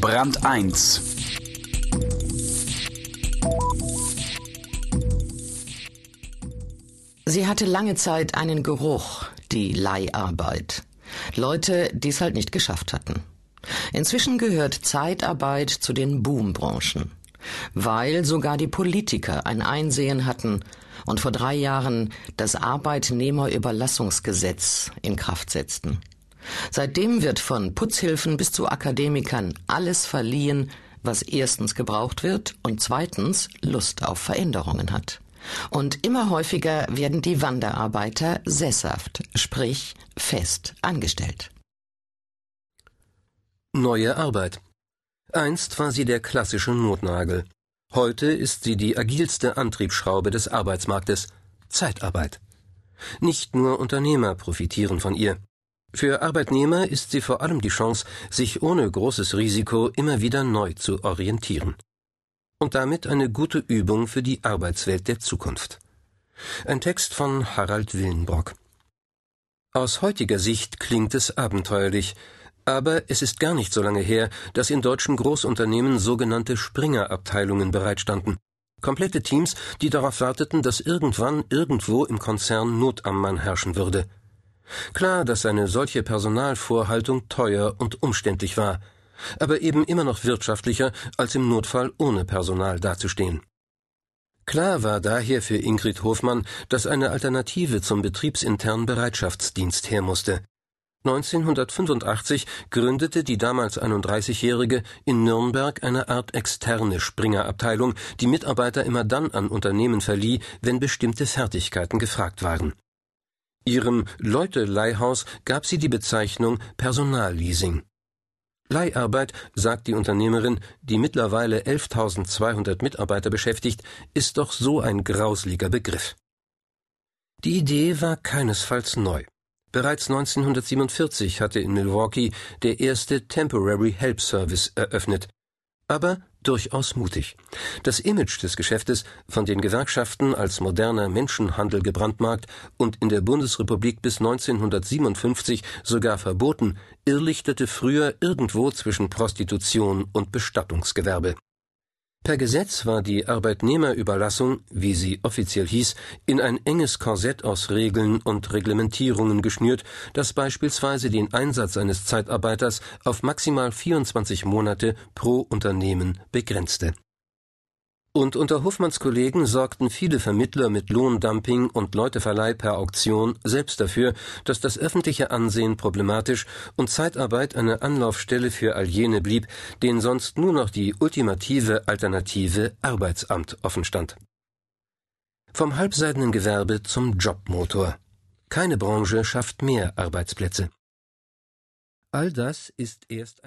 Brand 1 Sie hatte lange Zeit einen Geruch, die Leiharbeit. Leute, die es halt nicht geschafft hatten. Inzwischen gehört Zeitarbeit zu den Boombranchen, weil sogar die Politiker ein Einsehen hatten und vor drei Jahren das Arbeitnehmerüberlassungsgesetz in Kraft setzten. Seitdem wird von Putzhilfen bis zu Akademikern alles verliehen, was erstens gebraucht wird und zweitens Lust auf Veränderungen hat. Und immer häufiger werden die Wanderarbeiter sesshaft, sprich fest angestellt. Neue Arbeit. Einst war sie der klassische Notnagel. Heute ist sie die agilste Antriebsschraube des Arbeitsmarktes Zeitarbeit. Nicht nur Unternehmer profitieren von ihr. Für Arbeitnehmer ist sie vor allem die Chance, sich ohne großes Risiko immer wieder neu zu orientieren. Und damit eine gute Übung für die Arbeitswelt der Zukunft. Ein Text von Harald Willenbrock. Aus heutiger Sicht klingt es abenteuerlich, aber es ist gar nicht so lange her, dass in deutschen Großunternehmen sogenannte Springerabteilungen bereitstanden. Komplette Teams, die darauf warteten, dass irgendwann irgendwo im Konzern Not am Mann herrschen würde. Klar, dass eine solche Personalvorhaltung teuer und umständlich war, aber eben immer noch wirtschaftlicher, als im Notfall ohne Personal dazustehen. Klar war daher für Ingrid Hofmann, dass eine Alternative zum betriebsinternen Bereitschaftsdienst her musste. 1985 gründete die damals 31-Jährige in Nürnberg eine Art externe Springerabteilung, die Mitarbeiter immer dann an Unternehmen verlieh, wenn bestimmte Fertigkeiten gefragt waren. Ihrem Leute-Leihhaus gab sie die Bezeichnung Personalleasing. Leiharbeit, sagt die Unternehmerin, die mittlerweile 11.200 Mitarbeiter beschäftigt, ist doch so ein grausliger Begriff. Die Idee war keinesfalls neu. Bereits 1947 hatte in Milwaukee der erste Temporary Help Service eröffnet. Aber durchaus mutig. Das Image des Geschäftes, von den Gewerkschaften als moderner Menschenhandel gebrandmarkt und in der Bundesrepublik bis 1957 sogar verboten, irrlichtete früher irgendwo zwischen Prostitution und Bestattungsgewerbe. Per Gesetz war die Arbeitnehmerüberlassung, wie sie offiziell hieß, in ein enges Korsett aus Regeln und Reglementierungen geschnürt, das beispielsweise den Einsatz eines Zeitarbeiters auf maximal 24 Monate pro Unternehmen begrenzte und unter Hofmanns Kollegen sorgten viele Vermittler mit Lohndumping und Leuteverleih per Auktion selbst dafür, dass das öffentliche Ansehen problematisch und Zeitarbeit eine Anlaufstelle für all jene blieb, denen sonst nur noch die ultimative Alternative Arbeitsamt offenstand. Vom halbseidenen Gewerbe zum Jobmotor. Keine Branche schafft mehr Arbeitsplätze. All das ist erst ein